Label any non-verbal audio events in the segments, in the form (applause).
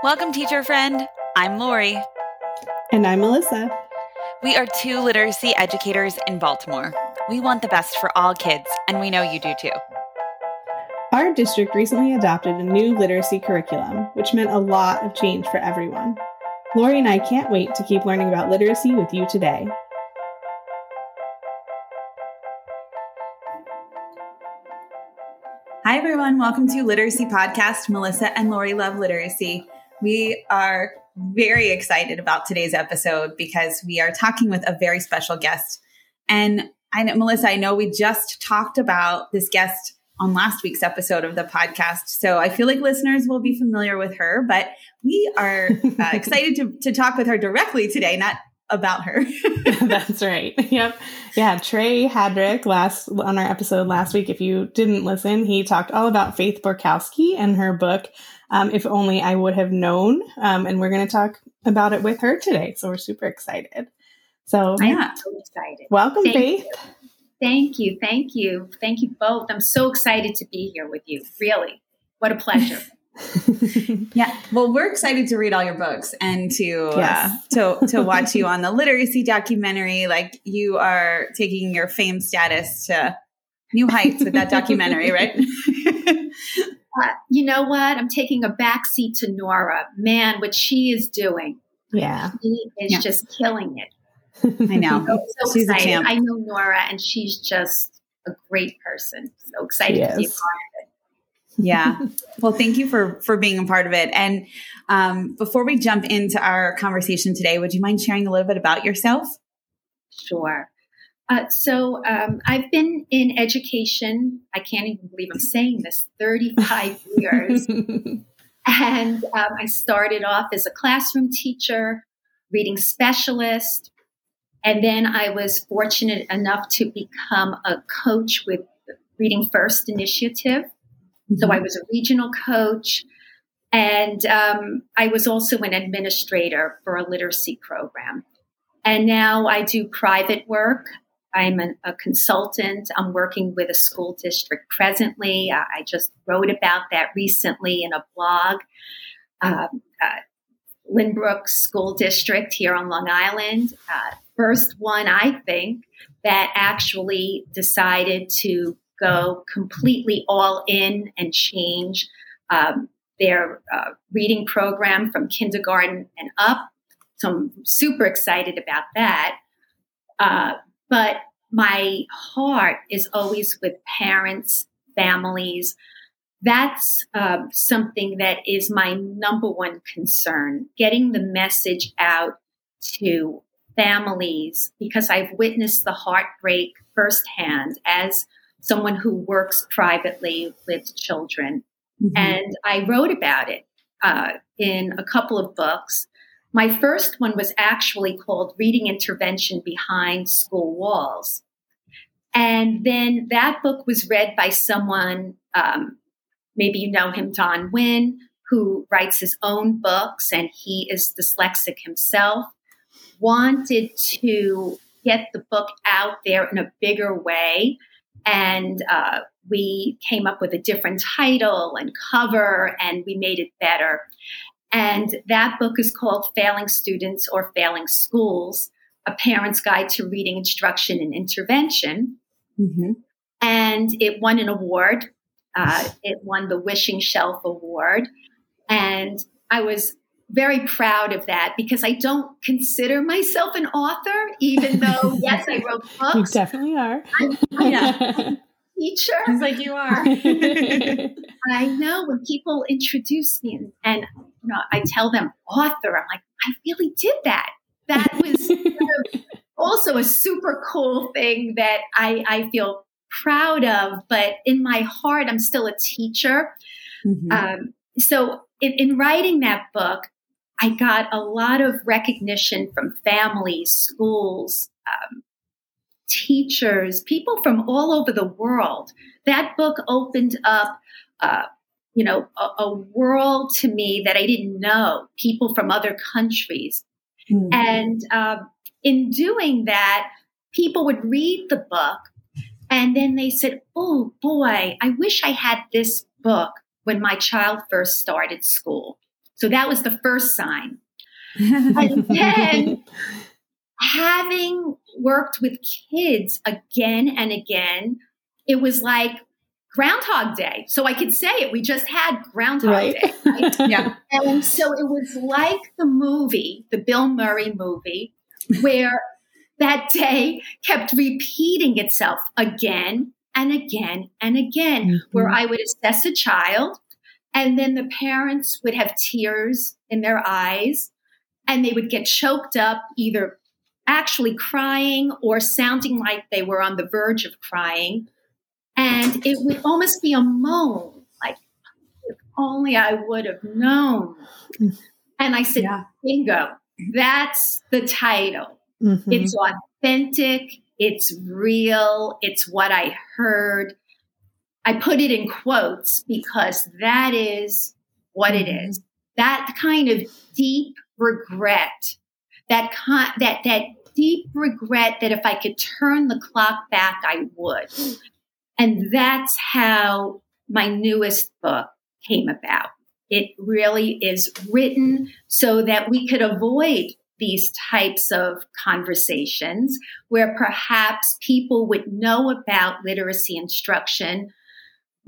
Welcome, teacher friend. I'm Lori. And I'm Melissa. We are two literacy educators in Baltimore. We want the best for all kids, and we know you do too. Our district recently adopted a new literacy curriculum, which meant a lot of change for everyone. Lori and I can't wait to keep learning about literacy with you today. Hi, everyone. Welcome to Literacy Podcast. Melissa and Lori love literacy. We are very excited about today's episode because we are talking with a very special guest. And I know, Melissa, I know we just talked about this guest on last week's episode of the podcast. So I feel like listeners will be familiar with her, but we are uh, (laughs) excited to, to talk with her directly today, not about her. (laughs) (laughs) That's right. Yep. Yeah. Trey Hadrick last on our episode last week. If you didn't listen, he talked all about Faith Borkowski and her book, um, If Only I Would Have Known. Um, and we're going to talk about it with her today. So we're super excited. So I'm yeah. so excited. Welcome, Thank Faith. You. Thank you. Thank you. Thank you both. I'm so excited to be here with you. Really. What a pleasure. Yeah. Well, we're excited to read all your books and to yes. uh, to to watch you on the literacy documentary. Like you are taking your fame status to new heights with that documentary, right? (laughs) uh, you know what? I'm taking a backseat to Nora. Man, what she is doing. Yeah. She is yeah. just killing it. I know. So, so she's excited. I know Nora, and she's just a great person. So excited to be a part of it. Yeah. well, thank you for for being a part of it. And um, before we jump into our conversation today, would you mind sharing a little bit about yourself? Sure. Uh, so um, I've been in education. I can't even believe I'm saying this. Thirty-five (laughs) years, (laughs) and um, I started off as a classroom teacher, reading specialist, and then I was fortunate enough to become a coach with Reading First Initiative. Mm-hmm. So I was a regional coach. And um, I was also an administrator for a literacy program. And now I do private work. I'm an, a consultant. I'm working with a school district presently. I just wrote about that recently in a blog. Um, uh, Lynbrook School District here on Long Island. Uh, first one, I think, that actually decided to go completely all in and change um, their uh, reading program from kindergarten and up. So I'm super excited about that. Uh, but my heart is always with parents, families, that's um, something that is my number one concern getting the message out to families because I've witnessed the heartbreak firsthand as someone who works privately with children. Mm-hmm. And I wrote about it uh, in a couple of books. My first one was actually called Reading Intervention Behind School Walls. And then that book was read by someone um, Maybe you know him, Don Winn, who writes his own books and he is dyslexic himself, wanted to get the book out there in a bigger way. And uh, we came up with a different title and cover and we made it better. And that book is called Failing Students or Failing Schools A Parent's Guide to Reading Instruction and Intervention. Mm-hmm. And it won an award uh, it won the Wishing Shelf Award. And I was very proud of that because I don't consider myself an author, even though, (laughs) yes, I wrote books. You definitely are. I'm, I'm a teacher. It's like you are. (laughs) I know when people introduce me and, and you know, I tell them author, I'm like, I really did that. That was (laughs) also a super cool thing that I, I feel proud of, but in my heart, I'm still a teacher. Mm-hmm. Um, so in, in writing that book, I got a lot of recognition from families, schools, um, teachers, people from all over the world. That book opened up, uh, you know, a, a, world to me that I didn't know. People from other countries, mm-hmm. and uh, in doing that, people would read the book and then they said, Oh boy, I wish I had this book when my child first started school. So that was the first sign. (laughs) and then having worked with kids again and again, it was like Groundhog Day. So I could say it. We just had Groundhog right. Day. Right? (laughs) yeah. And so it was like the movie, the Bill Murray movie, where that day kept repeating itself again and again and again, mm-hmm. where I would assess a child and then the parents would have tears in their eyes and they would get choked up, either actually crying or sounding like they were on the verge of crying. And it would almost be a moan, like, if only I would have known. Mm. And I said, yeah. bingo, that's the title. Mm-hmm. It's authentic, it's real, it's what I heard. I put it in quotes because that is what it mm-hmm. That kind of deep regret, that con- that that deep regret that if I could turn the clock back, I would. And that's how my newest book came about. It really is written so that we could avoid these types of conversations where perhaps people would know about literacy instruction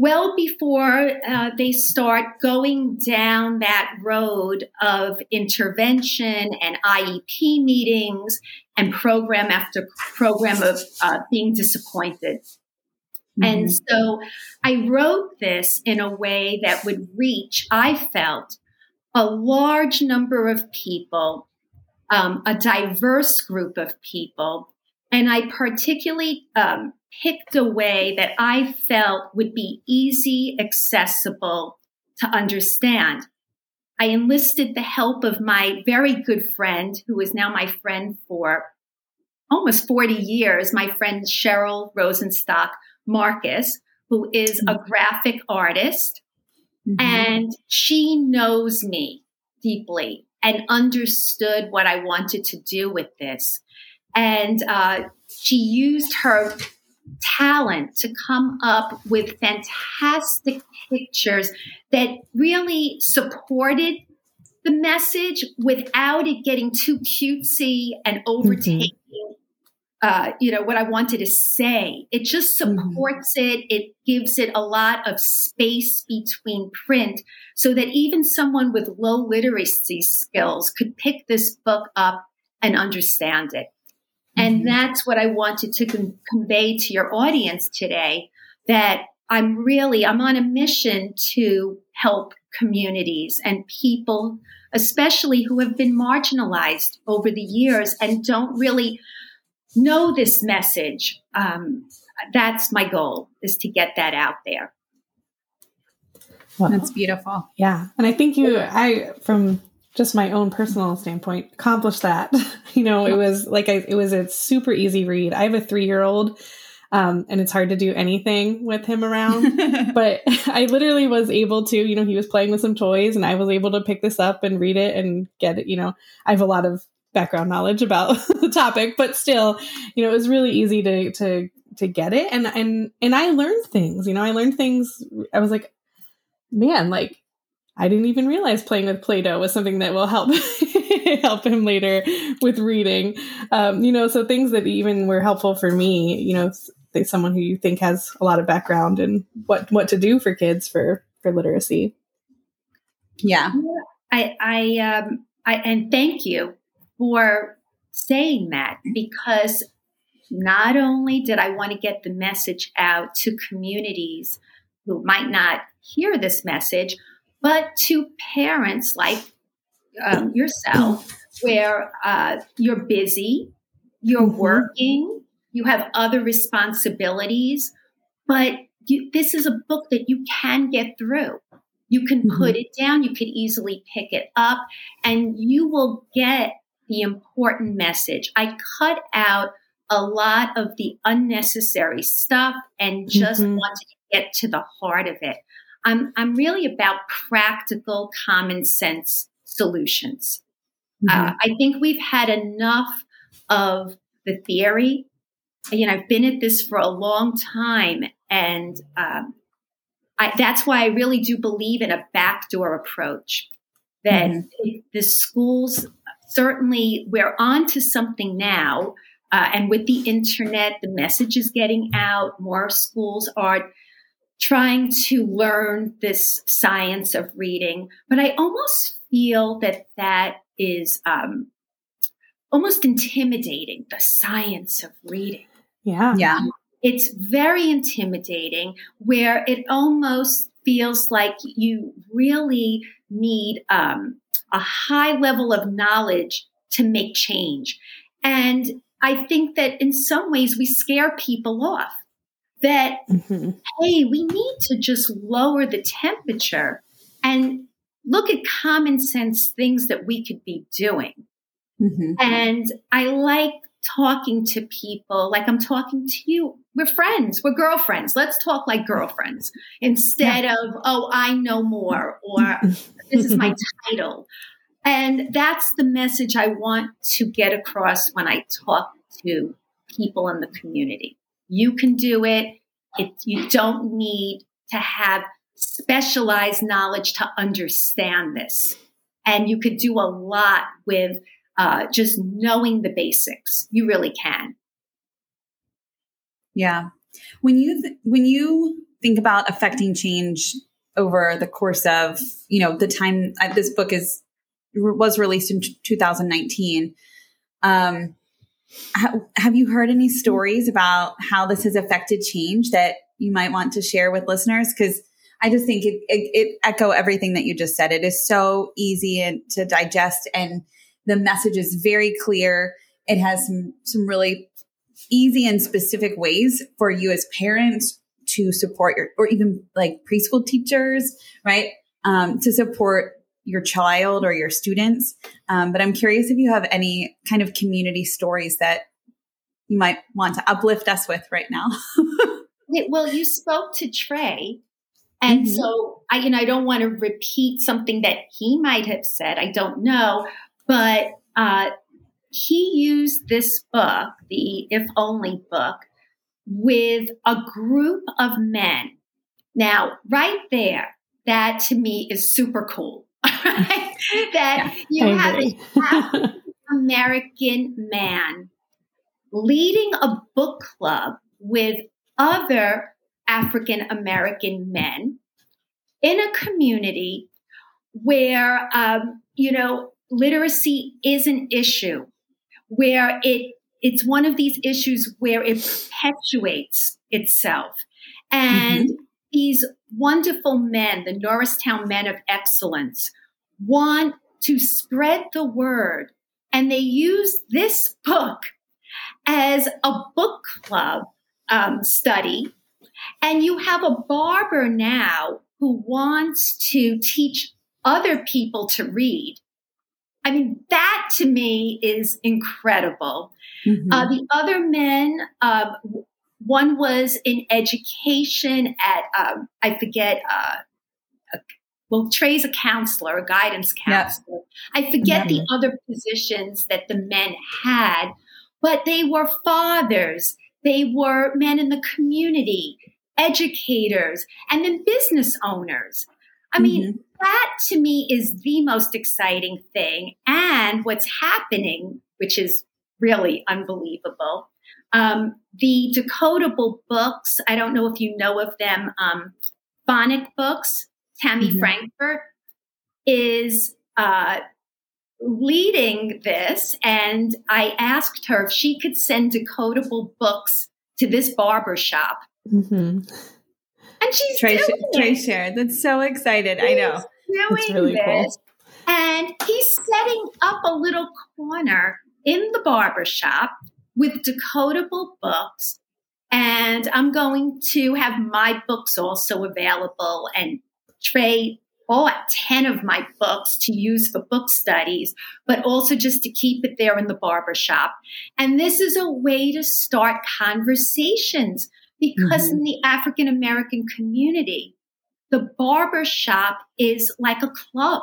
well before uh, they start going down that road of intervention and IEP meetings and program after program of uh, being disappointed. Mm-hmm. And so I wrote this in a way that would reach, I felt, a large number of people um, a diverse group of people. And I particularly um, picked a way that I felt would be easy, accessible to understand. I enlisted the help of my very good friend, who is now my friend for almost 40 years, my friend Cheryl Rosenstock Marcus, who is a mm-hmm. graphic artist. Mm-hmm. And she knows me deeply and understood what I wanted to do with this. And uh, she used her talent to come up with fantastic pictures that really supported the message without it getting too cutesy and overtaking mm-hmm uh, you know, what I wanted to say. It just mm-hmm. supports mm-hmm. it. It gives it a lot of space between print so that even someone with low literacy skills could pick this book up and understand it. Mm-hmm. And that's what I wanted to con- convey to your audience today that I'm really, I'm on a mission to help communities and people, especially who have been marginalized over the years and don't really know this message. Um, that's my goal is to get that out there. Well, that's beautiful. Yeah. And I think you, I, from just my own personal standpoint, accomplished that. (laughs) you know, it was like, I, it was a super easy read. I have a three year old. Um, and it's hard to do anything with him around. (laughs) but (laughs) I literally was able to, you know, he was playing with some toys and I was able to pick this up and read it and get it. You know, I have a lot of background knowledge about the topic, but still, you know, it was really easy to to to get it. And and and I learned things. You know, I learned things. I was like, man, like I didn't even realize playing with Play-Doh was something that will help (laughs) help him later with reading. Um, you know, so things that even were helpful for me. You know, someone who you think has a lot of background and what what to do for kids for for literacy. Yeah, I I um I and thank you for saying that because not only did I want to get the message out to communities who might not hear this message, but to parents like um, yourself, where uh, you're busy, you're mm-hmm. working, you have other responsibilities, but you, this is a book that you can get through. You can mm-hmm. put it down, you can easily pick it up, and you will get the important message. I cut out a lot of the unnecessary stuff and just mm-hmm. wanted to get to the heart of it. I'm, I'm really about practical, common sense solutions. Uh, mm-hmm. Uh, I think we've had enough of the theory. You know, I've been at this for a long time, and um, I, that's why I really do believe in a backdoor approach. that mm-hmm. the schools certainly we're on to something now. Uh, and with the internet, the message is getting out. More schools are trying to learn this science of reading. But I almost feel that that is um, almost intimidating, the science of reading. Yeah. Yeah. It's very intimidating where it almost feels like you really need um, a high level of knowledge to make change. And I think that in some ways we scare people off that, mm-hmm. hey, we need to just lower the temperature and look at common sense things that we could be doing. Mm-hmm. And I like talking to people like I'm talking to you. We're friends, we're girlfriends. Let's talk like girlfriends instead yeah. of, oh, I know more or this is my (laughs) title. And that's the message I want to get across when I talk to people in the community. You can do it. it you don't need to have specialized knowledge to understand this. And you could do a lot with uh, just knowing the basics. You really can. Yeah. When you th- when you think about affecting change over the course of you know the time uh, this book is was released in 2019 um, have you heard any stories about how this has affected change that you might want to share with listeners because i just think it, it, it echo everything that you just said it is so easy and to digest and the message is very clear. It has some, some really easy and specific ways for you as parents to support your, or even like preschool teachers, right? Um, to support your child or your students. Um, but I'm curious if you have any kind of community stories that you might want to uplift us with right now. (laughs) well, you spoke to Trey. And mm-hmm. so I, you know, I don't want to repeat something that he might have said. I don't know, but uh, he used this book, the If Only book, with a group of men. Now, right there, that to me is super cool. Right? (laughs) that yeah, you have an African American man leading a book club with other African American men in a community where, um, you know, literacy is an issue where it it's one of these issues where it perpetuates itself. And mm-hmm. these wonderful men, the Norristown men of excellence, want to spread the word. And they use this book as a book club um, study. And you have a barber now who wants to teach other people to read. I mean, that to me is incredible. Mm-hmm. Uh, the other men, uh, one was in education at, um, I forget, uh, a, well, Trey's a counselor, a guidance counselor. Yep. I forget the other positions that the men had, but they were fathers, they were men in the community, educators, and then business owners. I mean, mm-hmm that to me is the most exciting thing. And what's happening, which is really unbelievable. Um, the decodable books, I don't know if you know of them, um, phonic books, Tammy mm-hmm. Frankfort is uh, leading this. And I asked her if she could send decodable books to this barber shop. Mm-hmm. And she's Trey, doing Trey shared. That's so excited. He's I know. Doing really this. Cool. And he's setting up a little corner in the barber shop with decodable books. And I'm going to have my books also available. And Trey bought 10 of my books to use for book studies, but also just to keep it there in the barber shop. And this is a way to start conversations because mm-hmm. in the African American community, the barber shop is like a club.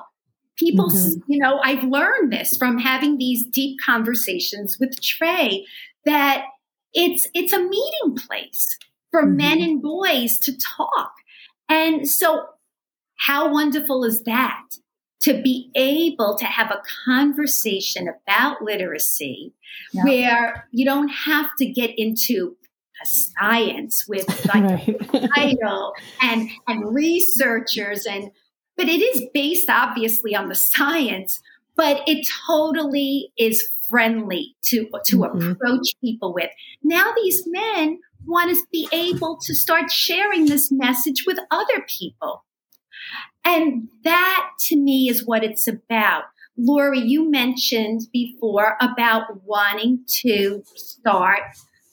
People, mm-hmm. you know, I've learned this from having these deep conversations with Trey that it's it's a meeting place for mm-hmm. men and boys to talk. And so how wonderful is that? to be able to have a conversation about literacy yeah. where you don't have to get into a science with (laughs) like right. title and and researchers and but it is based obviously on the science but it totally is friendly to to mm-hmm. approach people with now these men want to be able to start sharing this message with other people and that to me is what it's about Lori, you mentioned before about wanting to start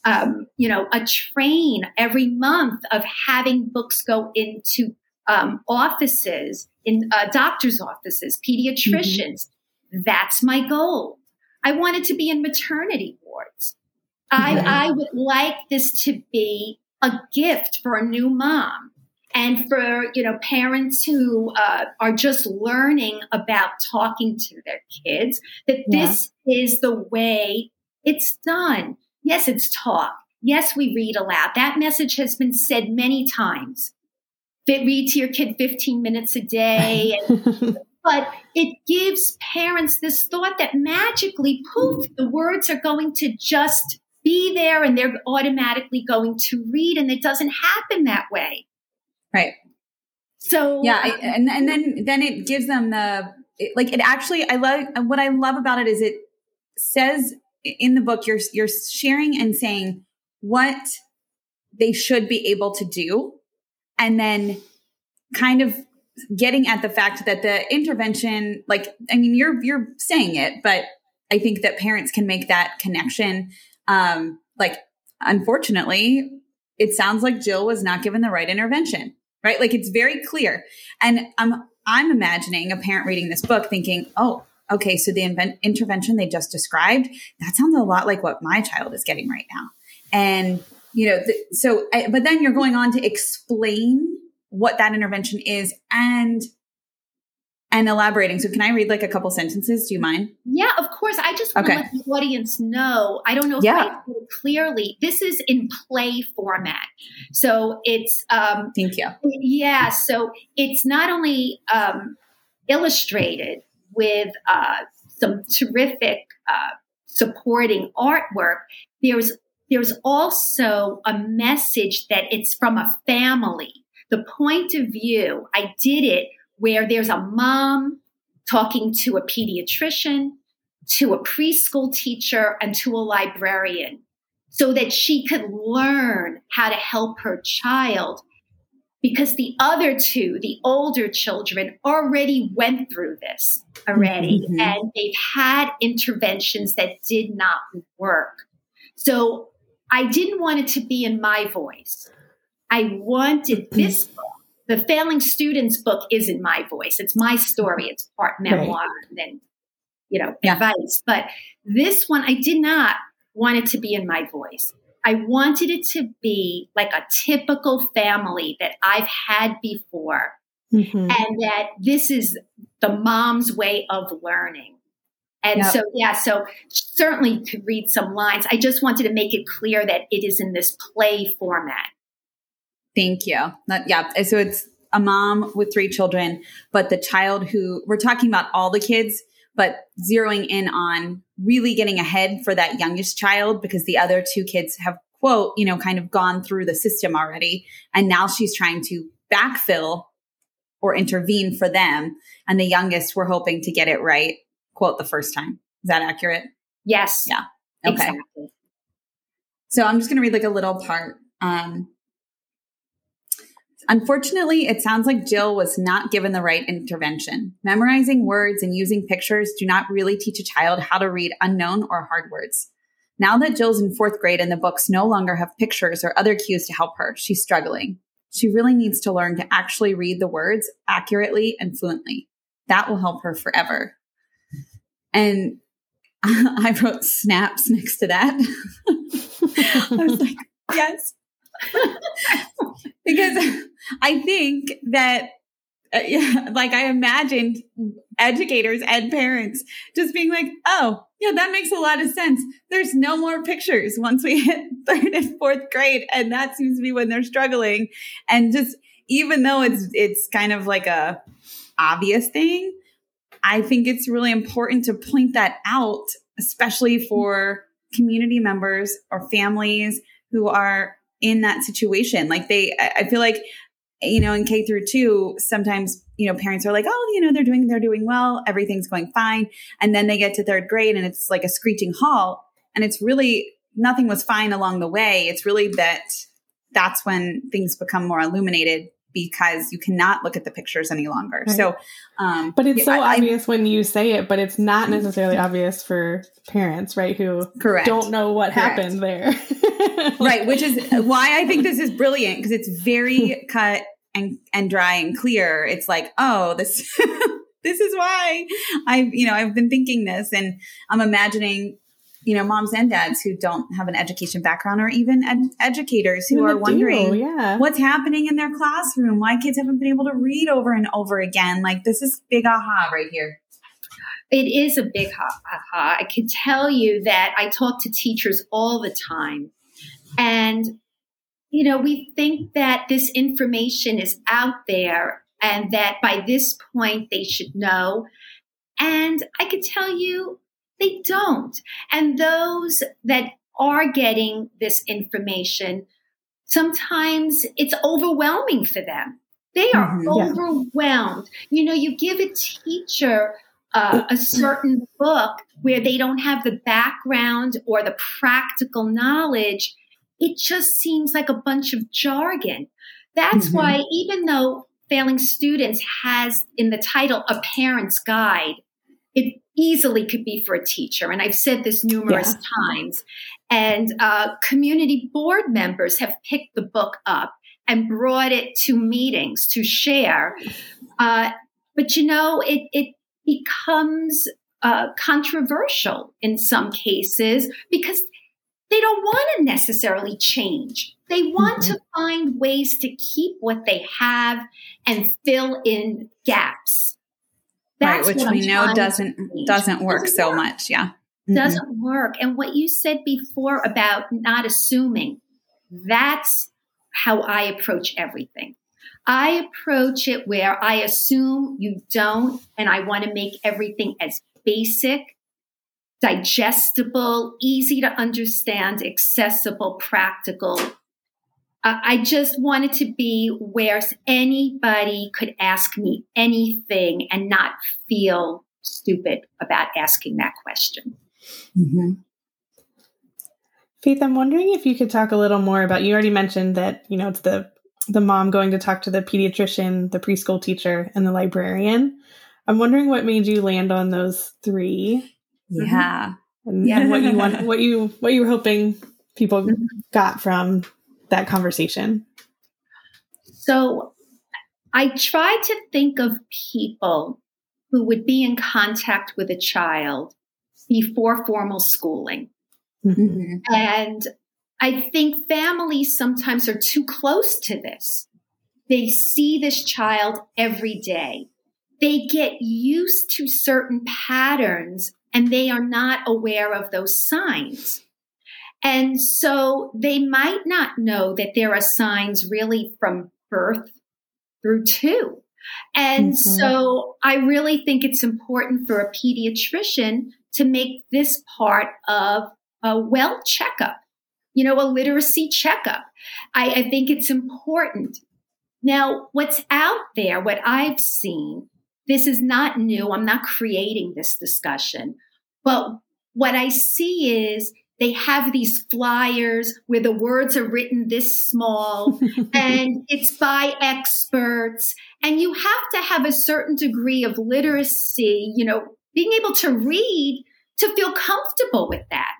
um, you know, a train every month of having books go into um, offices, in uh, doctors' offices, pediatricians. Mm-hmm. That's my goal. I wanted to be in maternity wards. I, I would like this to be a gift for a new mom and for you know parents who uh, are just learning about talking to their kids that yeah. this is the way it's done Yes, it's talk. Yes, we read aloud. That message has been said many times. That read to your kid 15 minutes a day. (laughs) but it gives parents this thought that magically, poof, the words are going to just be there and they're automatically going to read. And it doesn't happen that way. Right. So yeah, I, um, and and then then it gives them the it, like it actually. I love what I love about it is it says in the book you're you're sharing and saying what they should be able to do and then kind of getting at the fact that the intervention like i mean you're you're saying it but i think that parents can make that connection. Um like unfortunately it sounds like jill was not given the right intervention right? Like it's very clear. And i'm i'm imagining a parent reading this book thinking oh okay, so the intervention they just described, that sounds a lot like what my child is getting right now. And, you know, th- so, I, but then you're going on to explain what that intervention is and and elaborating. So can I read like a couple sentences? Do you mind? Yeah, of course. I just want okay. to let the audience know. I don't know if yeah. I clearly. This is in play format. So it's um Thank you. Yeah. So it's not only um illustrated, with uh, some terrific uh, supporting artwork, there's there's also a message that it's from a family. The point of view, I did it where there's a mom talking to a pediatrician, to a preschool teacher, and to a librarian so that she could learn how to help her child because the other two, the older children, already went through this already mm-hmm. and they've had interventions that did not work. So I didn't want it to be in my voice. I wanted mm-hmm. this book. The failing students book is in my voice. It's my story. It's part memoir right. and then, you know, yeah. advice. But this one, I did not want it to be in my voice. I wanted it to be like a typical family that I've had before. Mm-hmm. And that this is the mom's way of learning. And yep. so, yeah, so certainly could read some lines. I just wanted to make it clear that it is in this play format. Thank you. That, yeah. So it's a mom with three children, but the child who we're talking about all the kids, but zeroing in on really getting ahead for that youngest child because the other two kids have quote, you know, kind of gone through the system already. And now she's trying to backfill or intervene for them. And the youngest, we're hoping to get it right, quote, the first time. Is that accurate? Yes. Yeah. Okay. Exactly. So I'm just going to read like a little part. Um, Unfortunately, it sounds like Jill was not given the right intervention. Memorizing words and using pictures do not really teach a child how to read unknown or hard words. Now that Jill's in fourth grade and the books no longer have pictures or other cues to help her, she's struggling. She really needs to learn to actually read the words accurately and fluently. That will help her forever. And (laughs) I wrote snaps next to that. (laughs) I was like, yes. (laughs) because I think that, uh, (laughs) like I imagined educators and parents just being like, oh, yeah, that makes a lot of sense. There's no more pictures once we (laughs) hit third and fourth grade. And that seems to be when they're struggling. And just even though it's, it's kind of like a obvious thing, I think it's really important to point that out, especially for community members or families who are in that situation. Like they, I feel like, you know, in K through two, sometimes, you know, parents are like, oh, you know, they're doing, they're doing well. Everything's going fine. And then they get to third grade and it's like a screeching halt. And it's really nothing was fine along the way. It's really that that's when things become more illuminated because you cannot look at the pictures any longer. Right. So, um, but it's so I, obvious I, when you say it, but it's not necessarily obvious for parents, right? Who correct. don't know what correct. happened there. (laughs) right. Which is why I think this is brilliant because it's very (laughs) cut and, and dry and clear. It's like, oh, this, (laughs) this is why I've, you know, I've been thinking this and I'm imagining you know, moms and dads who don't have an education background or even ed- educators who are wondering do, yeah. what's happening in their classroom, why kids haven't been able to read over and over again. Like this is big aha right here. It is a big aha. I can tell you that I talk to teachers all the time. And, you know, we think that this information is out there and that by this point they should know. And I could tell you, they don't. And those that are getting this information, sometimes it's overwhelming for them. They are mm-hmm, overwhelmed. Yeah. You know, you give a teacher uh, a certain book where they don't have the background or the practical knowledge, it just seems like a bunch of jargon. That's mm-hmm. why, even though Failing Students has in the title a parent's guide, it easily could be for a teacher. And I've said this numerous yeah. times. And uh, community board members have picked the book up and brought it to meetings to share. Uh, but you know, it, it becomes uh, controversial in some cases because they don't want to necessarily change. They want mm-hmm. to find ways to keep what they have and fill in gaps. That's right, which we know doesn't doesn't work doesn't so work. much. Yeah. Mm-hmm. Doesn't work. And what you said before about not assuming, that's how I approach everything. I approach it where I assume you don't, and I want to make everything as basic, digestible, easy to understand, accessible, practical I just wanted to be where anybody could ask me anything and not feel stupid about asking that question. Mm-hmm. Faith, I'm wondering if you could talk a little more about. You already mentioned that you know it's the the mom going to talk to the pediatrician, the preschool teacher, and the librarian. I'm wondering what made you land on those three. Yeah, and, yeah. and what you want, (laughs) what you what you were hoping people mm-hmm. got from that conversation? So I try to think of people who would be in contact with a child before formal schooling. Mm-hmm. And I think families sometimes are too close to this. They see this child every day. They get used to certain patterns and they are not aware of those signs. And so they might not know that there are signs really from birth through two. And mm-hmm. so I really think it's important for a pediatrician to make this part of a well checkup, you know, a literacy checkup. I, I think it's important. Now, what's out there, what I've seen, this is not new. I'm not creating this discussion, but what I see is they have these flyers where the words are written this small (laughs) and it's by experts. And you have to have a certain degree of literacy you know being able to read to feel comfortable with that.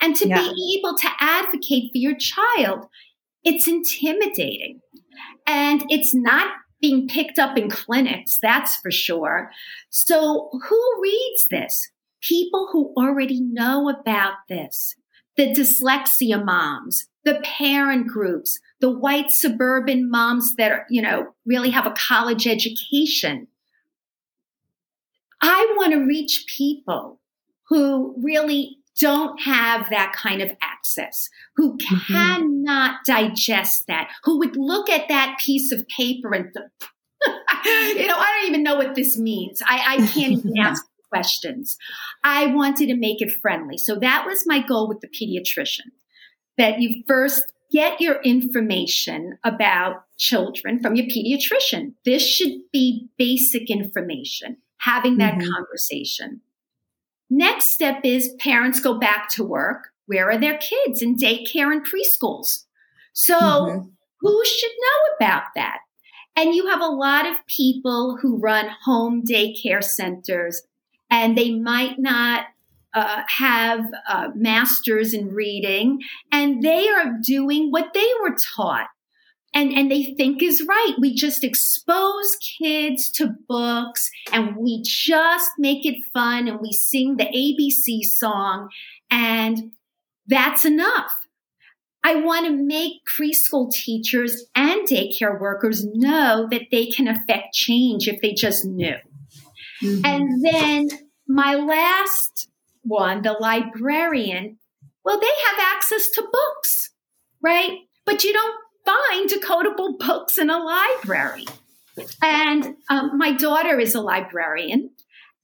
And to yeah. be able to advocate for your child it's intimidating. And it's not being picked up in clinics that's for sure. So who reads this people who already know about this, the dyslexia moms, the parent groups, the white suburban moms that are, you know, really have a college education. I want to reach people who really don't have that kind of access, who mm-hmm. cannot digest that, who would look at that piece of paper and th- (laughs) you know, I don't even know what this means. I, I can't even (laughs) ask questions. I wanted to make it friendly. So that was my goal with the pediatrician that you first get your information about children from your pediatrician. This should be basic information, having that mm-hmm. conversation. Next step is parents go back to work. Where are their kids in daycare and preschools? So mm-hmm. who should know about that? And you have a lot of people who run home daycare centers and they might not uh, have uh, masters in reading and they are doing what they were taught and, and they think is right. We just expose kids to books and we just make it fun and we sing the ABC song and that's enough. I want to make preschool teachers and daycare workers know that they can affect change if they just knew. Mm-hmm. And then my last one, the librarian, well, they have access to books, right? But you don't find decodable books in a library. And um, my daughter is a librarian.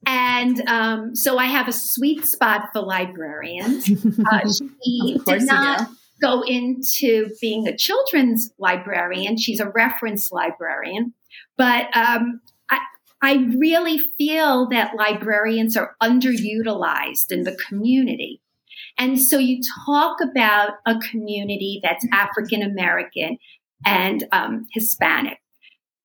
And um, so I have a sweet spot for librarians. (laughs) Uh, she did not go into being a children's librarian. She's a reference librarian. But um, I, really feel that librarians are underutilized in the community. And so you talk about a community that's African American and um, Hispanic.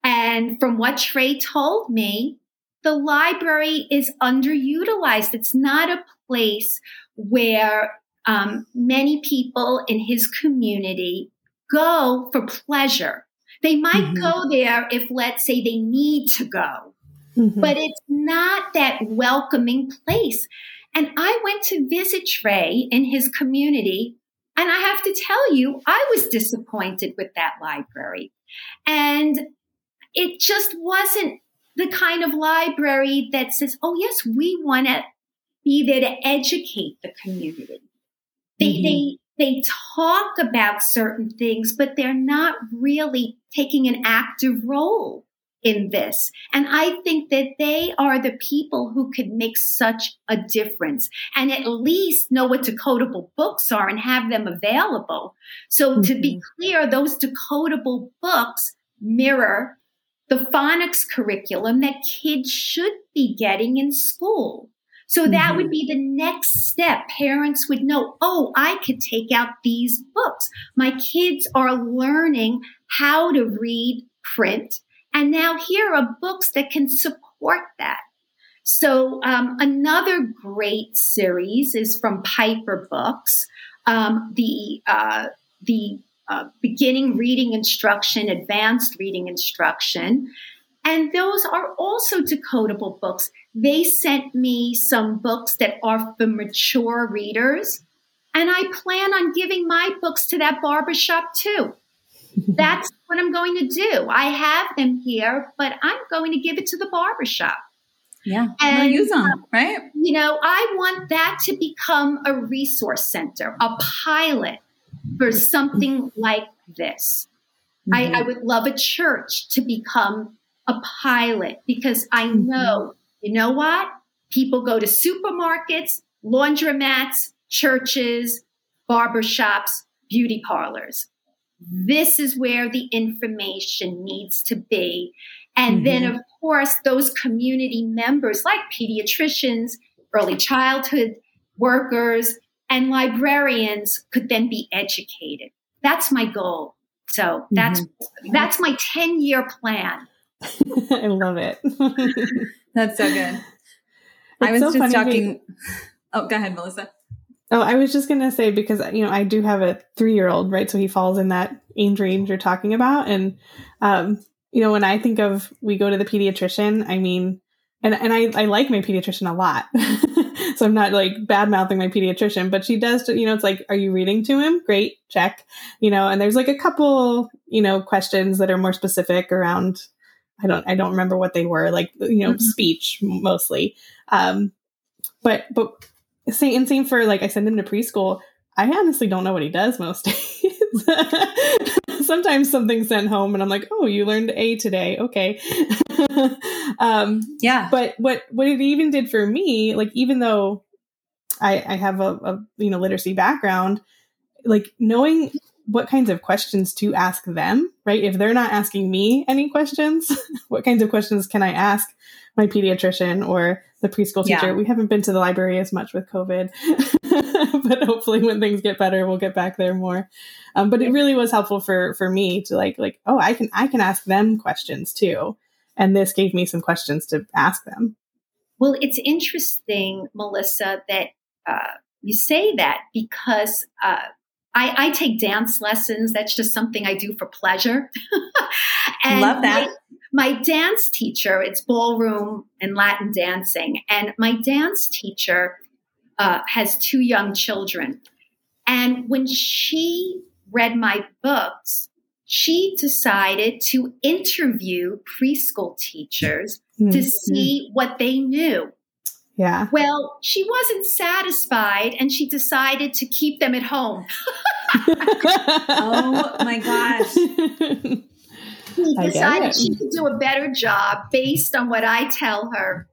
And from what Trey told me, the library is underutilized. It's not a place where um, many people in his community go for pleasure. They might mm-hmm. go there if, let's say, they need to go, mm-hmm. but it's not that welcoming place. And I went to visit Trey in his community. And I have to tell you, I was disappointed with that library. And it just wasn't the kind of library that says, oh, yes, we want to be there to educate the community. They, mm-hmm. they, they talk about certain things, but they're not really taking an active role in this. And I think that they are the people who could make such a difference and at least know what decodable books are and have them available. So mm-hmm. to be mm-hmm. clear, those decodable books mirror the phonics curriculum that kids should be getting in school. So that mm-hmm. would be the next step. Parents would know, oh, I could take out these books. My kids are learning how to read print and now here are books that can support that. So um, another great series is from Piper Books, um, the uh, the uh, beginning reading instruction, advanced reading instruction, and those are also decodable books. They sent me some books that are for mature readers, and I plan on giving my books to that barbershop too. That's what I'm going to do. I have them here, but I'm going to give it to the barbershop. Yeah, and use them, right? You know, I want that to become a resource center, a pilot for something like this. Mm-hmm. I, I, would love a church to become a pilot because I mm-hmm. know, you know what? People go to supermarkets, laundromats, churches, barbershops, beauty parlors. This is where the information needs to be. And mm-hmm. then, of course, those community members like pediatricians, early childhood workers, and librarians could then be educated. That's my goal. So that's mm-hmm. that's my 10 year plan. (laughs) I love it. (laughs) that's so good. It's I was so just talking. Oh, go ahead, Melissa. Oh, I was just gonna say because you know I do have a three year old, right? So he falls in that age range you're talking about, and um, you know when I think of we go to the pediatrician, I mean, and and I I like my pediatrician a lot, (laughs) so I'm not like bad mouthing my pediatrician, but she does, you know, it's like, are you reading to him? Great, check, you know, and there's like a couple, you know, questions that are more specific around. I don't I don't remember what they were like, you know, mm-hmm. speech mostly, um, but but same and same for like I send him to preschool. I honestly don't know what he does most (laughs) days. (laughs) sometimes something's sent home and I'm like, oh, you learned A today. Okay. (laughs) um, yeah. But what, what it even did for me, like, even though I, I have a, a, you know, literacy background, like knowing what kinds of questions to ask them, right? If they're not asking me any questions, what kinds of questions can I ask my pediatrician or the preschool teacher? Yeah. We haven't been to the library as much with COVID, (laughs) but hopefully when things get better, we'll get back there more. Um, but it really was helpful for for me to like like oh I can I can ask them questions too, and this gave me some questions to ask them. Well, it's interesting, Melissa, that uh, you say that because uh, I, I, take dance lessons. That's just something I do for pleasure. (laughs) and Love that. My, my dance teacher, it's ballroom and Latin dancing. And my dance teacher uh, has two young children. And when she read my books, she decided to interview preschool teachers mm-hmm. to see what they knew. Yeah. Well, she wasn't satisfied and she decided to keep them at home. (laughs) oh my gosh. She decided she could do a better job based on what I tell her.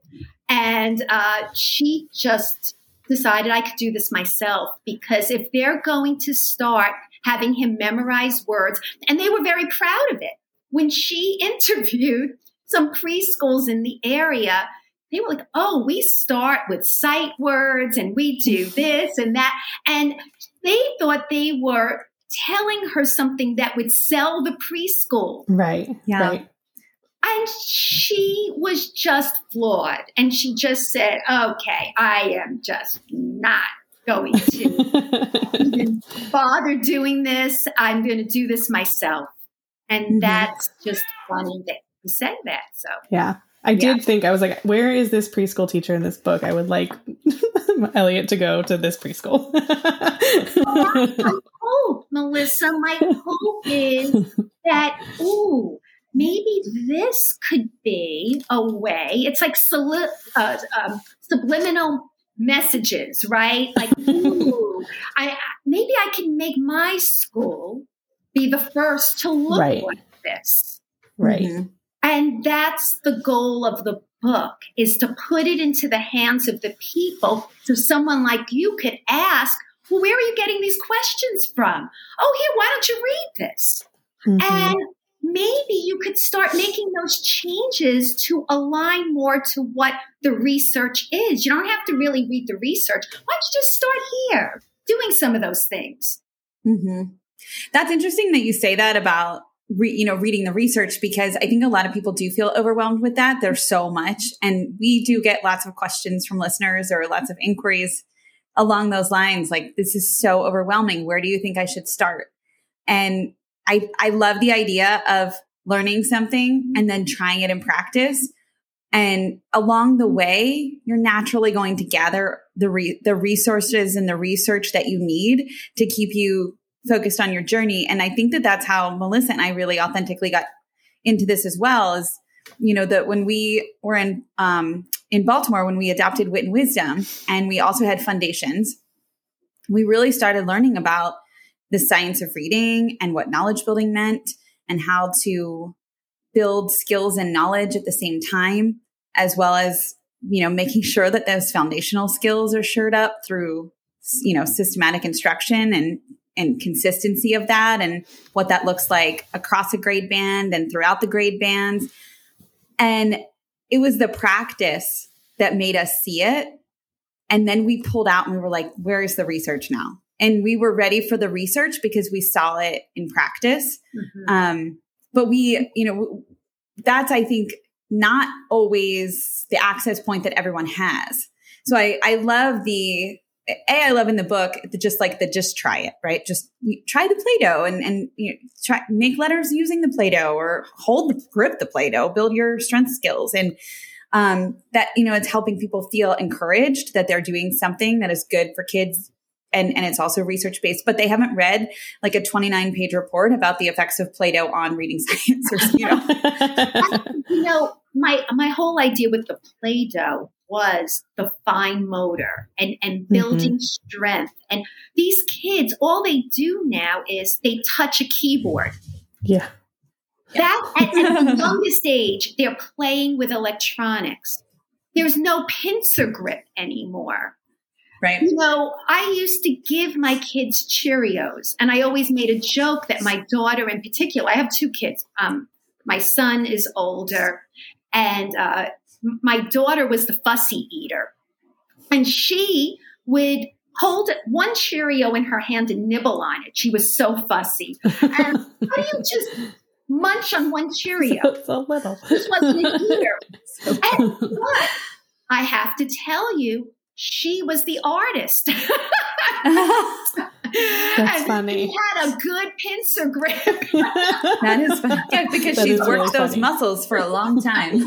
And uh, she just decided I could do this myself because if they're going to start having him memorize words, and they were very proud of it. When she (laughs) interviewed some preschools in the area, they were like, oh, we start with sight words and we do (laughs) this and that. And they thought they were telling her something that would sell the preschool. Right. Yeah. Right. And she was just flawed. And she just said, okay, I am just not going to (laughs) bother doing this. I'm going to do this myself. And mm-hmm. that's just funny that you say that. So, yeah. I yeah. did think I was like, where is this preschool teacher in this book? I would like (laughs) Elliot to go to this preschool. (laughs) (laughs) oh, my hope, Melissa, my hope is that ooh, maybe this could be a way. It's like soli- uh, um, subliminal messages, right? Like, ooh, I maybe I can make my school be the first to look right. like this, right? Mm-hmm. And that's the goal of the book is to put it into the hands of the people so someone like you could ask, well, where are you getting these questions from? Oh, here, why don't you read this? Mm-hmm. And maybe you could start making those changes to align more to what the research is. You don't have to really read the research. Why don't you just start here doing some of those things? Mm-hmm. That's interesting that you say that about re, you know, reading the research because I think a lot of people do feel overwhelmed with that. There's so much. And we do get lots of questions from listeners or lots of inquiries along those lines. Like, this is so overwhelming. Where do you think I should start? And I, I love the idea of learning something and then trying it in practice. And along the way, you're naturally going to gather the re- the resources and the research that you need to keep you focused on your journey. And I think that that's how Melissa and I really authentically got into this as well is, you know, that when we were in, um, in Baltimore, when we adopted Wit and Wisdom and we also had foundations, we really started learning about the science of reading and what knowledge building meant and how to build skills and knowledge at the same time, as well as, you know, making sure that those foundational skills are shored up through, you know, systematic instruction and and consistency of that and what that looks like across a grade band and throughout the grade bands. And it was the practice that made us see it. And then we pulled out and we were like, where is the research now? And we were ready for the research because we saw it in practice. Mm-hmm. Um, but we, you know, that's, I think, not always the access point that everyone has. So I, I love the a I love in the book just like the just try it right? Just try the play-doh and and you know, try make letters using the play-doh or hold the grip the play-doh build your strength skills. And um, that you know it's helping people feel encouraged that they're doing something that is good for kids. And and it's also research based but they haven't read like a 29 page report about the effects of play-doh on reading (laughs) science or you know. (laughs) You know my my whole idea with the play-doh was the fine motor and, and building mm-hmm. strength. And these kids, all they do now is they touch a keyboard. Yeah. That at, (laughs) at the youngest age, they're playing with electronics. There's no pincer grip anymore. Right. You know, I used to give my kids Cheerios, and I always made a joke that my daughter, in particular, I have two kids. Um, my son is older, and uh, my daughter was the fussy eater, and she would hold one Cheerio in her hand and nibble on it. She was so fussy. (laughs) And how do you just munch on one Cheerio? So, so little. This wasn't an eater. (laughs) and what? I have to tell you, she was the artist. (laughs) That's and funny. She had a good pincer grip. that is funny. Yeah, because that she's worked really those muscles for a long time.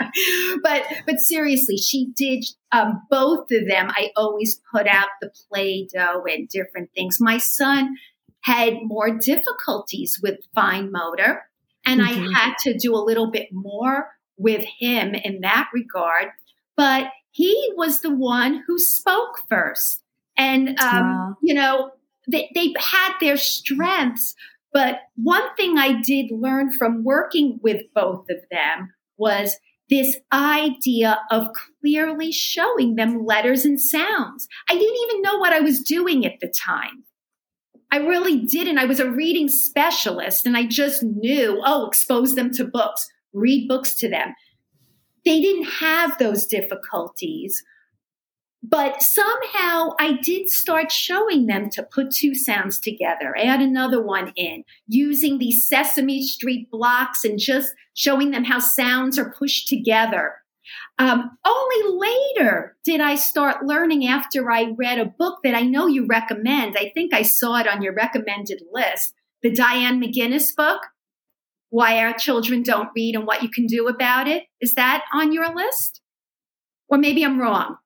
(laughs) but but seriously, she did um, both of them. I always put out the play-doh and different things. My son had more difficulties with fine motor, and mm-hmm. I had to do a little bit more with him in that regard. But he was the one who spoke first. And, um, you know, they, they had their strengths. But one thing I did learn from working with both of them was this idea of clearly showing them letters and sounds. I didn't even know what I was doing at the time. I really didn't. I was a reading specialist and I just knew, oh, expose them to books, read books to them. They didn't have those difficulties. But somehow I did start showing them to put two sounds together, add another one in, using these Sesame Street blocks and just showing them how sounds are pushed together. Um, only later did I start learning after I read a book that I know you recommend. I think I saw it on your recommended list, the Diane McGuinness book, Why Our Children Don't Read and What You Can Do About It. Is that on your list? Or maybe I'm wrong.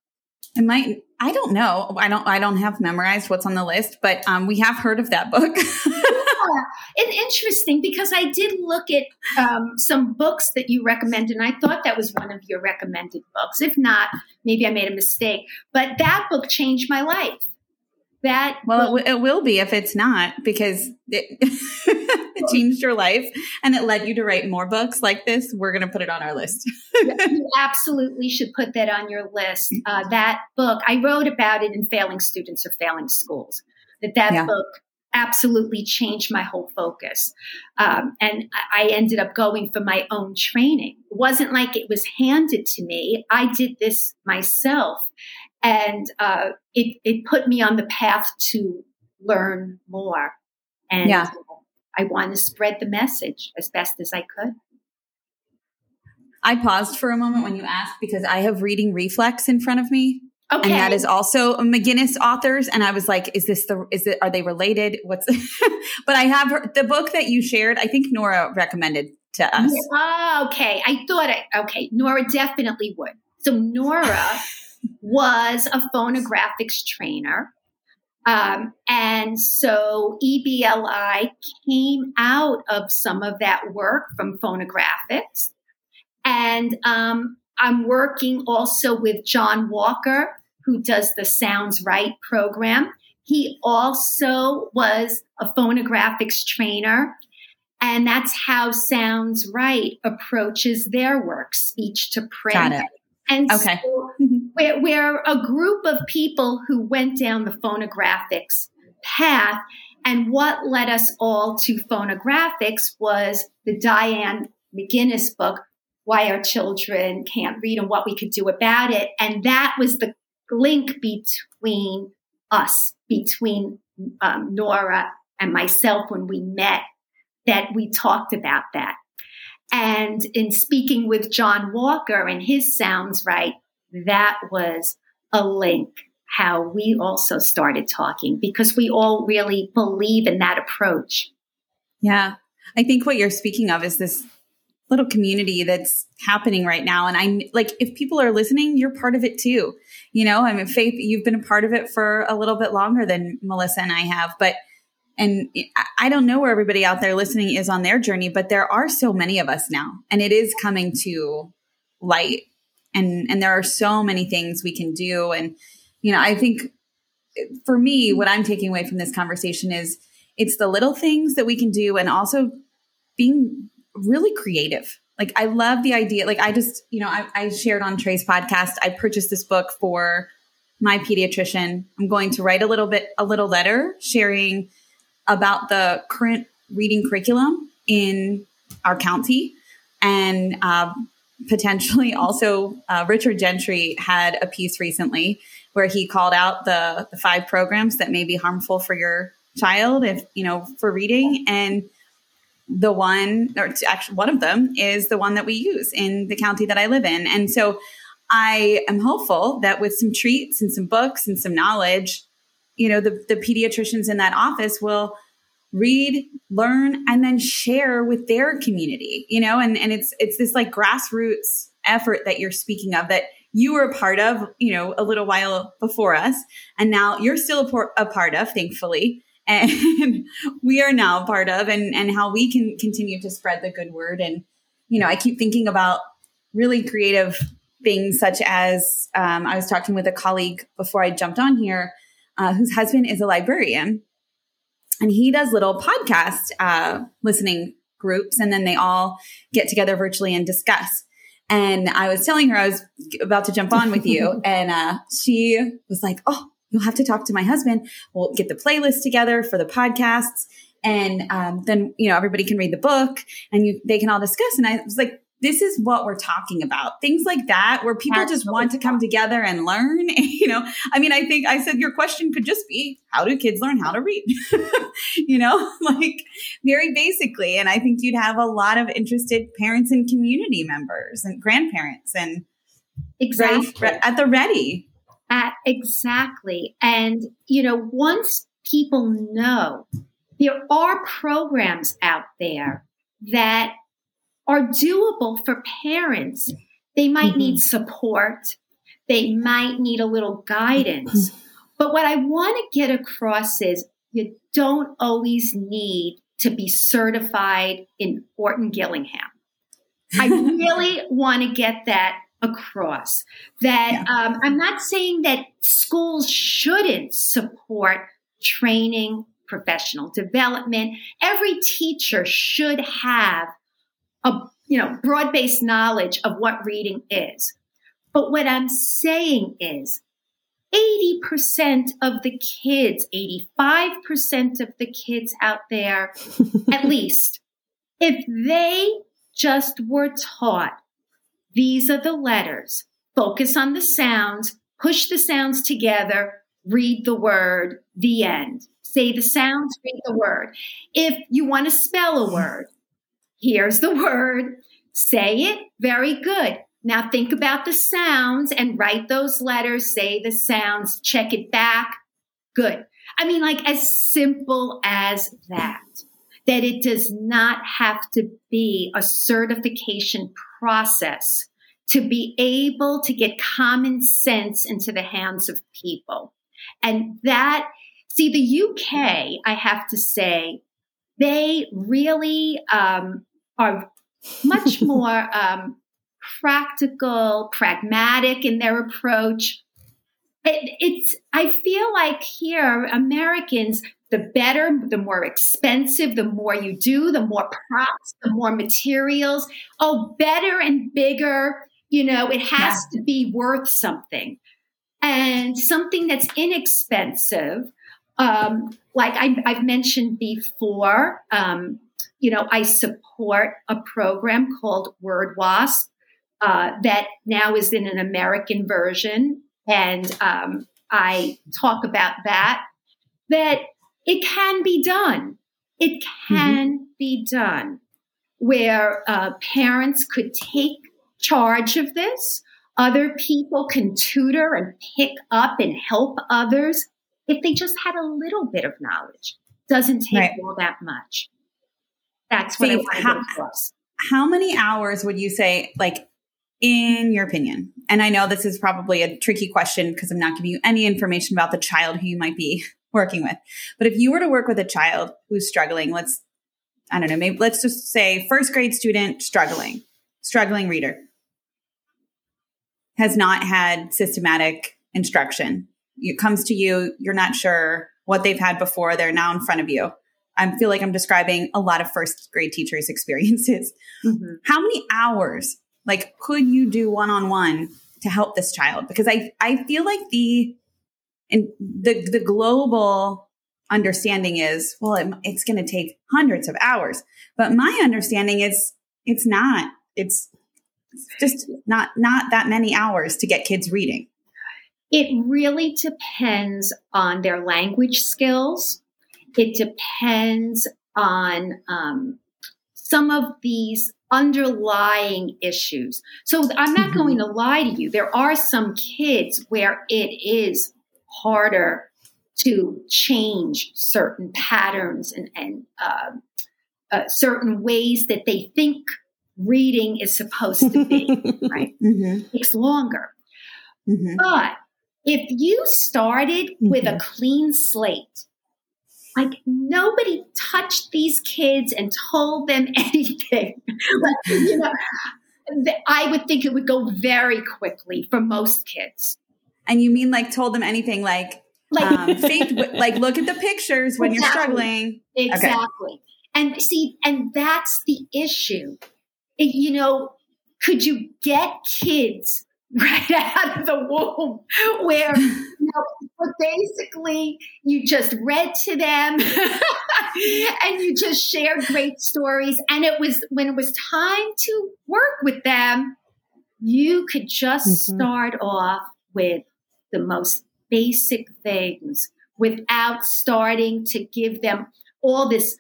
It might. I don't know. I don't. I don't have memorized what's on the list, but um, we have heard of that book. yeah. It's interesting because I did look at um, some books that you recommended, and I thought that was one of your recommended books. If not, maybe I made a mistake. But that book changed my life that well it, it, will be if it's not because it, (laughs) (laughs) it, changed your life and it led you to write more books like this we're going to put it on our list (laughs) you absolutely should put that on your list uh, that book i wrote about it in failing students or failing schools that that yeah. book absolutely changed my whole focus um, and i ended up going for my own training it wasn't like it was handed to me i did this myself and uh, it it put me on the path to learn more. And yeah. I want to spread the message as best as I could. I paused for a moment when you asked because I have reading reflex in front of me. Okay. And that is also McGuinness authors. And I was like, is this the, is it, are they related? What's, (laughs) but I have the book that you shared. I think Nora recommended to us. Oh, okay. I thought I, okay. Nora definitely would. So Nora (laughs) was a Phono-Graphix trainer. Um, and so EBLI came out of some of that work from Phono-Graphix. And um, I'm working also with John Walker, who does the Sounds-Write program. He also was a Phono-Graphix trainer. And that's how Sounds-Write approaches their work, speech to print. Got it. And okay. So we're, a group of people who went down the Phono-Graphix path. And what led us all to Phono-Graphix was the Diane McGuinness book, Why Our Children Can't Read and What We Could Do About It. And that was the link between us, between um, Nora and myself when we met, that we talked about that. And in speaking with John Walker and his Sounds-Write, that was a link how we also started talking because we all really believe in that approach. Yeah. I think what you're speaking of is this little community that's happening right now. And I'm like, if people are listening, you're part of it too. You know, I mean, Faith, you've been a part of it for a little bit longer than Melissa and I have, but and I don't know where everybody out there listening is on their journey, but there are so many of us now, and it is coming to light And and there are so many things we can do. And, you know, I think for me, what I'm taking away from this conversation is it's the little things that we can do and also being really creative. Like I love the idea. Like I just, you know, I, I shared on Trey's podcast, I purchased this book for my pediatrician. I'm going to write a little bit, a little letter sharing about the current reading curriculum in our county and uh, potentially (laughs) also uh, Richard Gentry had a piece recently where he called out the, the five programs that may be harmful for your child if you know for reading. And the one or actually one of them is the one that we use in the county that I live in. And so I am hopeful that with some treats and some books and some knowledge you know the, the pediatricians in that office will read learn and then share with their community you know? And and it's it's this like grassroots effort that you're speaking of that you were a part of you know a little while before us and now you're still a, por- a part of thankfully. (laughs) And we are now part of and and how we can continue to spread the good word. And you know i keep thinking about really creative things such as um, i was talking with a colleague before i jumped on here uh, whose husband is a librarian and he does little podcast uh, listening groups and then they all get together virtually and discuss. And i was telling her i was about to jump on with you (laughs) and uh, she was like oh you'll have to talk to my husband. We'll get the playlist together for the podcasts and um, then you know everybody can read the book and you they can all discuss. And i was like this is what we're talking about. Things like that, where people That's just want to come together and learn. (laughs) you know, I mean, I think I said your question could just be, how do kids learn how to read? (laughs) you know, (laughs) like very basically. And I think you'd have a lot of interested parents and community members and grandparents and exactly at the ready. At, exactly. And, you know, once people know there are programs out there that are doable for parents. They might mm-hmm. need support. They might need a little guidance. Mm-hmm. But what I want to get across is you don't always need to be certified in Orton Gillingham. I (laughs) really want to get that across. That yeah. um, I'm not saying that schools shouldn't support training, professional development. Every teacher should have a you know broad-based knowledge of what reading is. But what I'm saying is 80% of the kids, 85% of the kids out there, (laughs) at least, if they just were taught these are the letters, focus on the sounds, push the sounds together, read the word, the end. Say the sounds, read the word. If you want to spell a word, Here's the word. Say it. Very good. Now think about the sounds and write those letters. Say the sounds. Check it back. Good. I mean, like as simple as that. That it does not have to be a certification process to be able to get common sense into the hands of people. And that, see, the UK, I have to say, they really um, are much (laughs) more um, practical, pragmatic in their approach. It, it's, I feel like here, Americans, the better, the more expensive, the more you do, the more props, the more materials. Oh, better and bigger. You know, it has yeah. to be worth something. And something that's inexpensive, um, like I, have mentioned before, um, you know, I support a program called Word Wasp uh, that now is in an American version, and um, I talk about that. That it can be done. It can mm-hmm. be done where uh, parents could take charge of this. Other people can tutor and pick up and help others if they just had a little bit of knowledge. Doesn't take right. all that much. That's what Faith, I how, how many hours would you say, like, in your opinion? And I know this is probably a tricky question because I'm not giving you any information about the child who you might be (laughs) working with. But if you were to work with a child who's struggling, let's, I don't know, maybe let's just say first grade student struggling, struggling reader. has not had systematic instruction. It comes to you, you're not sure what they've had before, they're now in front of you. I feel like I'm describing a lot of first grade teachers' (laughs) experiences. Mm-hmm. How many hours, like, could you do one on one to help this child? Because I, I feel like the, and the, the global understanding is, well, it, it's going to take hundreds of hours. But my understanding is it's not. It's just not not that many hours to get kids reading. It really depends on their language skills. It depends on um, some of these underlying issues. So I'm not mm-hmm. going to lie to you. There are some kids where it is harder to change certain patterns and, and uh, uh, certain ways that they think reading is supposed to be, (laughs) right? Mm-hmm. Takes longer. Mm-hmm. But if you started with a mm-hmm. clean slate, like nobody touched these kids and told them (laughs) anything, like, you know, I would think it would go very quickly for most kids. And you mean like told them anything like, like, um, faith, like look at the pictures when exactly. you're struggling. Exactly. Okay. And see, and that's the issue. You know, could you get kids (laughs) right out of the womb where you know, basically you just read to them (laughs) and you just shared great stories and it was when it was time to work with them you could just mm-hmm. start off with the most basic things without starting to give them all this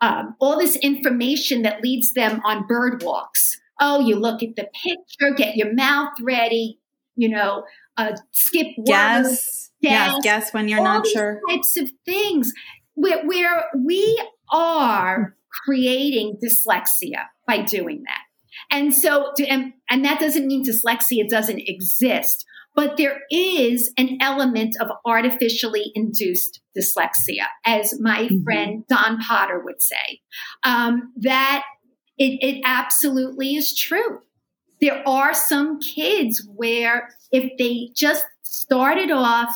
um, all this information that leads them on bird walks. Oh, you look at the picture, get your mouth ready, you know, uh, skip words, guess, yes, guess when you're all not these sure. Types of things where, where we are creating dyslexia by doing that. And so, and, and that doesn't mean dyslexia doesn't exist, but there is an element of artificially induced dyslexia, as my mm-hmm. friend Don Potter would say. Um, that it, it absolutely is true. There are some kids where if they just started off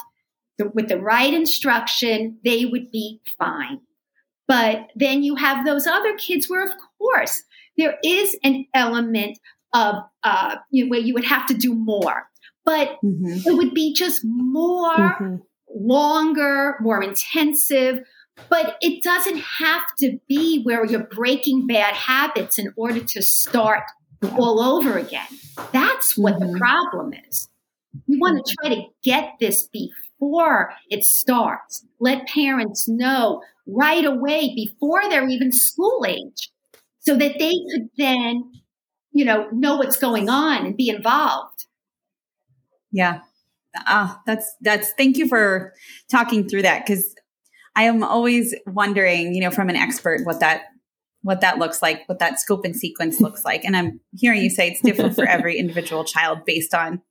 with the right instruction, they would be fine. But then you have those other kids where, of course, there is an element of uh, you know, where you would have to do more but mm-hmm. it would be just more mm-hmm. longer, more intensive. But it doesn't have to be where you're breaking bad habits in order to start all over again. That's what mm-hmm. the problem is. You want to try to get this before it starts. Let parents know right away before they're even school age so that they could then, you know, know what's going on and be involved. Yeah. Ah, that's that's thank you for talking through that because I am always wondering, you know, from an expert what that what that looks like, what that scope and sequence looks like. And I'm hearing you say it's different for every individual child based on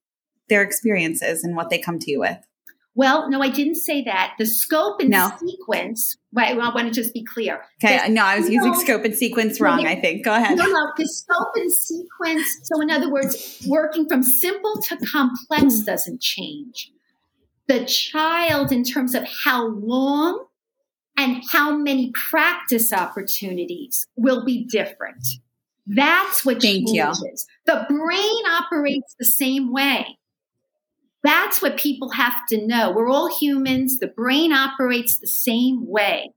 their experiences and what they come to you with. Well, no, I didn't say that. The scope and no. sequence. Wait, I want to just be clear. Okay, the, no, I was using scope and sequence wrong. I think. Go ahead. No, no, the scope and sequence. So, in other words, working from simple to complex hmm. doesn't change. The child, in terms of how long and how many practice opportunities, will be different. That's what Thank changes. You. The brain operates the same way. That's what people have to know. We're all humans. The brain operates the same way.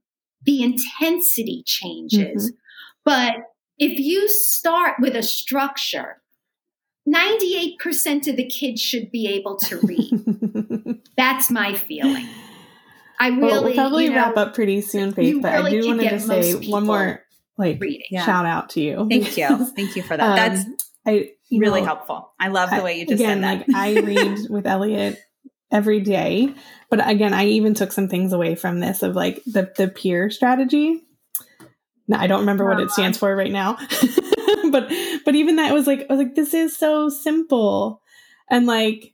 The intensity changes. Mm-hmm. But if you start with a structure, 98% of the kids should be able to read. (laughs) That's my feeling. I really well, we'll probably you know, wrap up pretty soon, Faith. But really I do want to just say one more like yeah. shout out to you. Thank you. (laughs) Thank you for that. um, That's I really know, helpful. I love the way you just again, said that. like I read (laughs) with Elliot every day, but again, I even took some things away from this of like the the peer strategy. Now I don't remember what it stands for right now, (laughs) but but even that was like I was like this is so simple, and like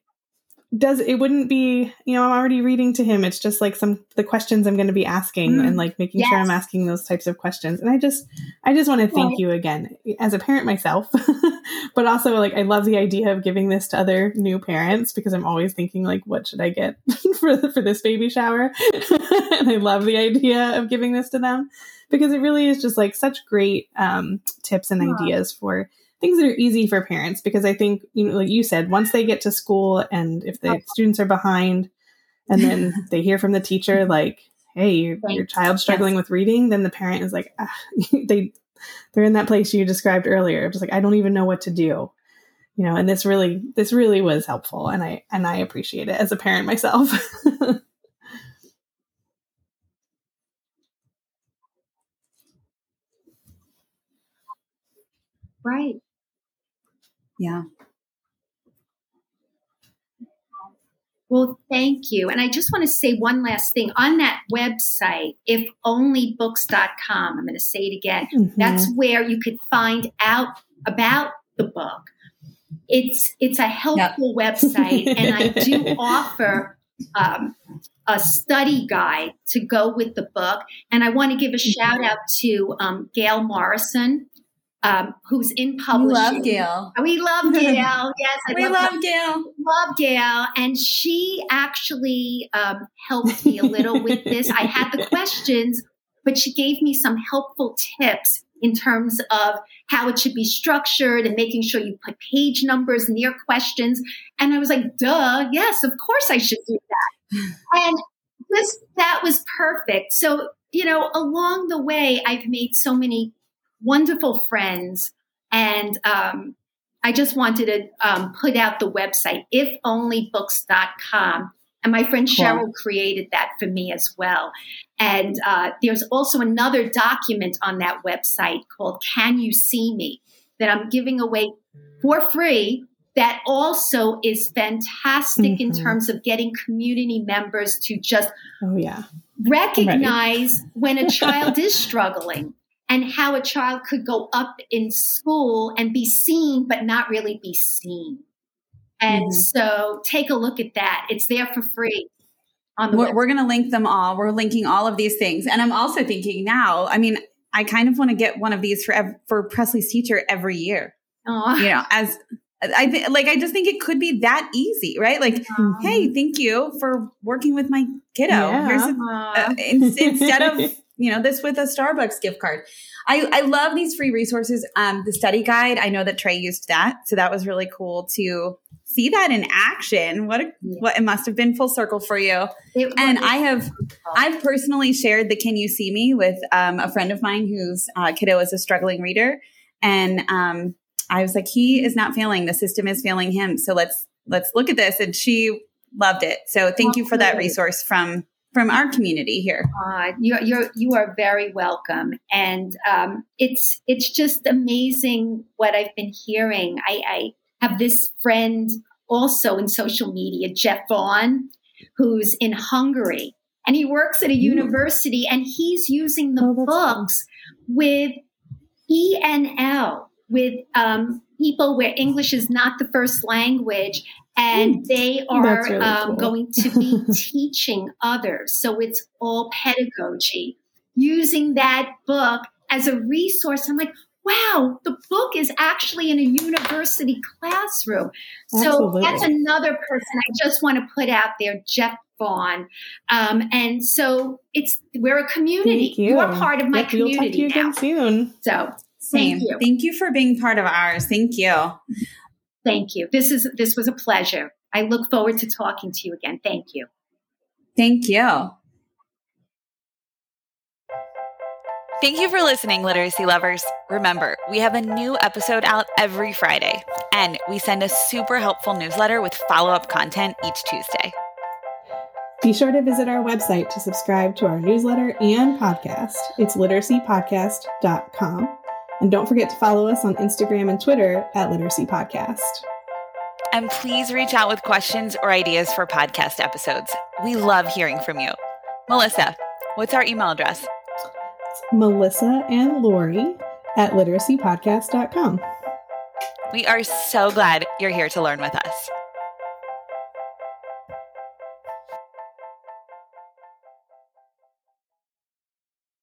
does it wouldn't be you know i'm already reading to him it's just like some the questions i'm going to be asking mm. and like making yes. sure i'm asking those types of questions and i just i just want to thank right. you again as a parent myself (laughs) but also like i love the idea of giving this to other new parents because i'm always thinking like what should i get (laughs) for for this baby shower (laughs) and i love the idea of giving this to them because it really is just like such great um, tips and ideas for things that are easy for parents because I think you know like you said once they get to school and if the students are behind and then (laughs) they hear from the teacher like hey your, your child's struggling yes. with reading then the parent is like ah, (laughs) they they're in that place you described earlier just like I don't even know what to do you know and this really this really was helpful and I and I appreciate it as a parent myself (laughs) Right. Yeah. Well, thank you. And I just want to say one last thing on that website, ifonlybooks.com. I'm going to say it again. Mm-hmm. That's where you could find out about the book. It's it's a helpful yep. website, (laughs) and I do offer um, a study guide to go with the book. And I want to give a mm-hmm. shout out to um, Gail Morrison, um, who's in publishing. (laughs) We love Gail. We love Gail. Yes, I we love, love Gail. Love Gail, and she actually um, helped me a little with (laughs) this. I had the questions, but she gave me some helpful tips in terms of how it should be structured and making sure you put page numbers near questions. And I was like, duh, yes, of course I should do that. (laughs) and this that was perfect. So, you know, along the way, I've made so many wonderful friends. And um, I just wanted to um, put out the website, ifonlybooks.com. And my friend Cheryl created that for me as well. And uh, there's also another document on that website called Can You See Me that I'm giving away for free that also is fantastic mm-hmm. in terms of getting community members to just oh yeah recognize when a child is struggling and how a child could go up in school and be seen, but not really be seen. And mm-hmm. so take a look at that. It's there for free. On the we're, we're going to link them all. We're linking all of these things. And I'm also thinking now, I mean, I kind of want to get one of these for, for Presley's teacher every year. Aww. You know, as I think, like, I just think it could be that easy, right? Like, hey, thank you for working with my kiddo. Yeah. Here's a, uh, instead of (laughs) you know, this with a Starbucks gift card. I, I love these free resources. Um, the study guide, I know that Trey used that. So that was really cool to see that in action. What a, what it must have been full circle for you. and I have, I've personally shared the Can You See Me with um, a friend of mine whose uh, kiddo is a struggling reader. And um, I was like, he is not failing. The system is failing him. So let's, let's look at this. And she loved it. So thank you for that resource from from our community here. Uh, you're, you're you are very welcome, and um, it's it's just amazing what I've been hearing. I, I have this friend also in social media, Jeff Vaughn, who's in Hungary, and he works at a university, and he's using the oh, books with ENL with um, people where English is not the first language and they are really um, cool. going to be (laughs) teaching others. So it's all pedagogy. Using that book as a resource, I'm like, wow, the book is actually in a university classroom. Absolutely. So that's another person I just want to put out there, Jeff Vaughn. Um, and so it's we're a community. Thank you. are part of my yep, community we'll talk to you now. Again soon. So same. Thank you. Thank you for being part of ours. Thank you. Thank you. This is this was a pleasure. I look forward to talking to you again. Thank you. Thank you. Thank you for listening, literacy lovers. Remember, we have a new episode out every Friday, and we send a super helpful newsletter with follow up content each Tuesday. Be sure to visit our website to subscribe to our newsletter and podcast. It's literacypodcast.com. And don't forget to follow us on Instagram and Twitter at Literacy Podcast. And please reach out with questions or ideas for podcast episodes. We love hearing from you. Melissa, what's our email address? It's Melissa and Lori at literacypodcast.com. We are so glad you're here to learn with us.